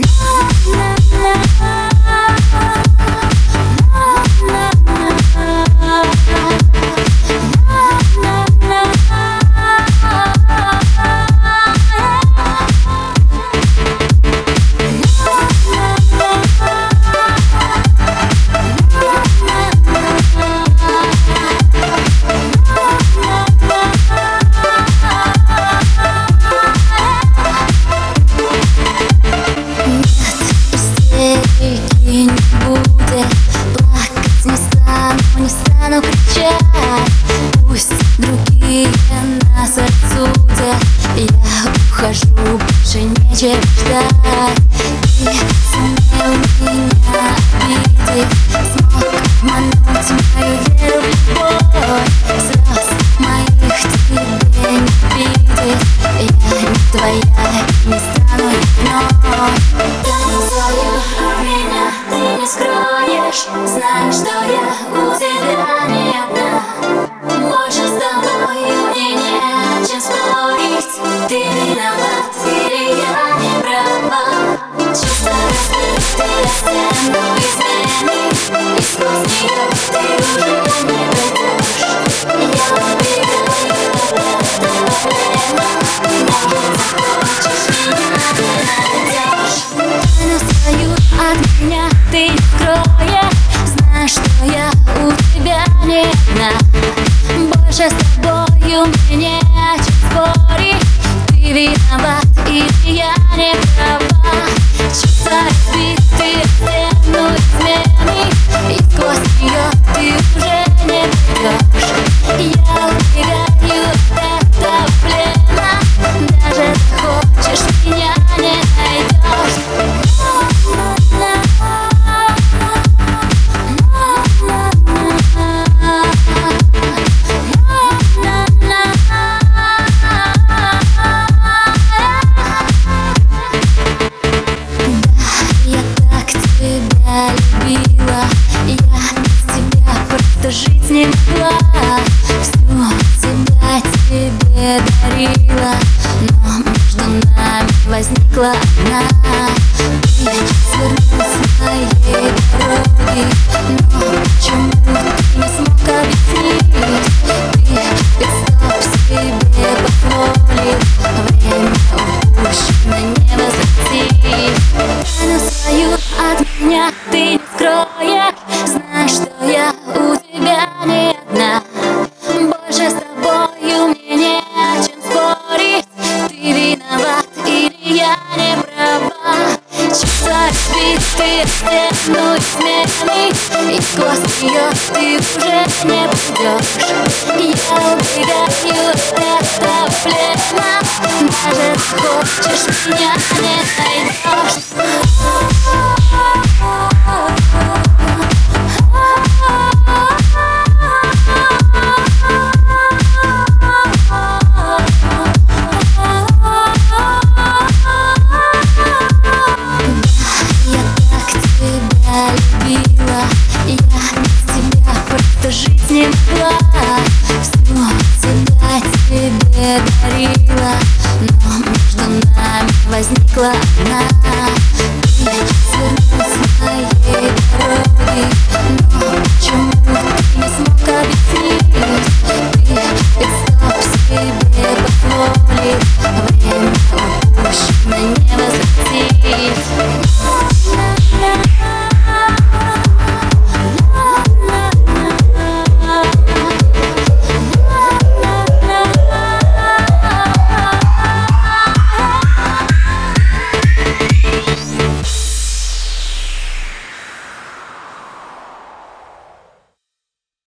la la la ухожу, больше нечего ждать Ты сумел меня обидеть Смог обмануть мою веру в любовь Слез моих тебе не видеть Я не твоя, не стану вновь Танцую меня, ты не скроешь Знаешь, что я меня ты скроешь Знаешь, что я у тебя не одна. Больше с тобою мне не о чем спорить. Ты виноват или я не права? Чувства стену измены И сквозь нее ты уже не придешь Я убегаю от этого Даже хочешь меня не найдешь говорила Но между нами возникла одна. Ты свернула